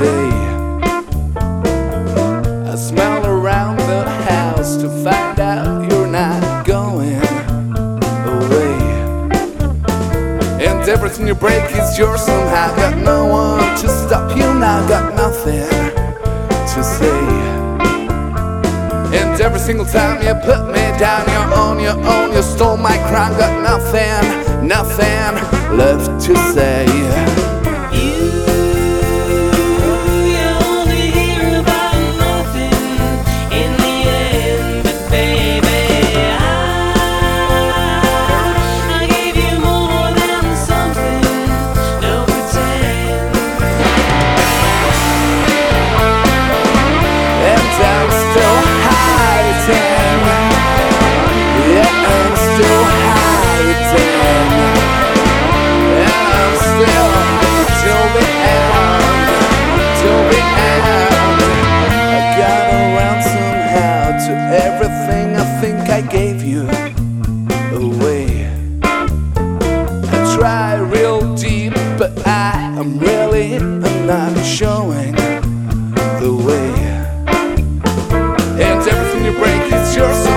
day. I smell around the house to find out you're not going away. And everything you break is yours, somehow. I got no one to stop you now. Got nothing to say. And every single time you put me down, you're on your own. You stole my crown, got nothing, nothing left to say. to everything I think I gave you away. I try real deep, but I am really not showing the way. And everything you break is yours.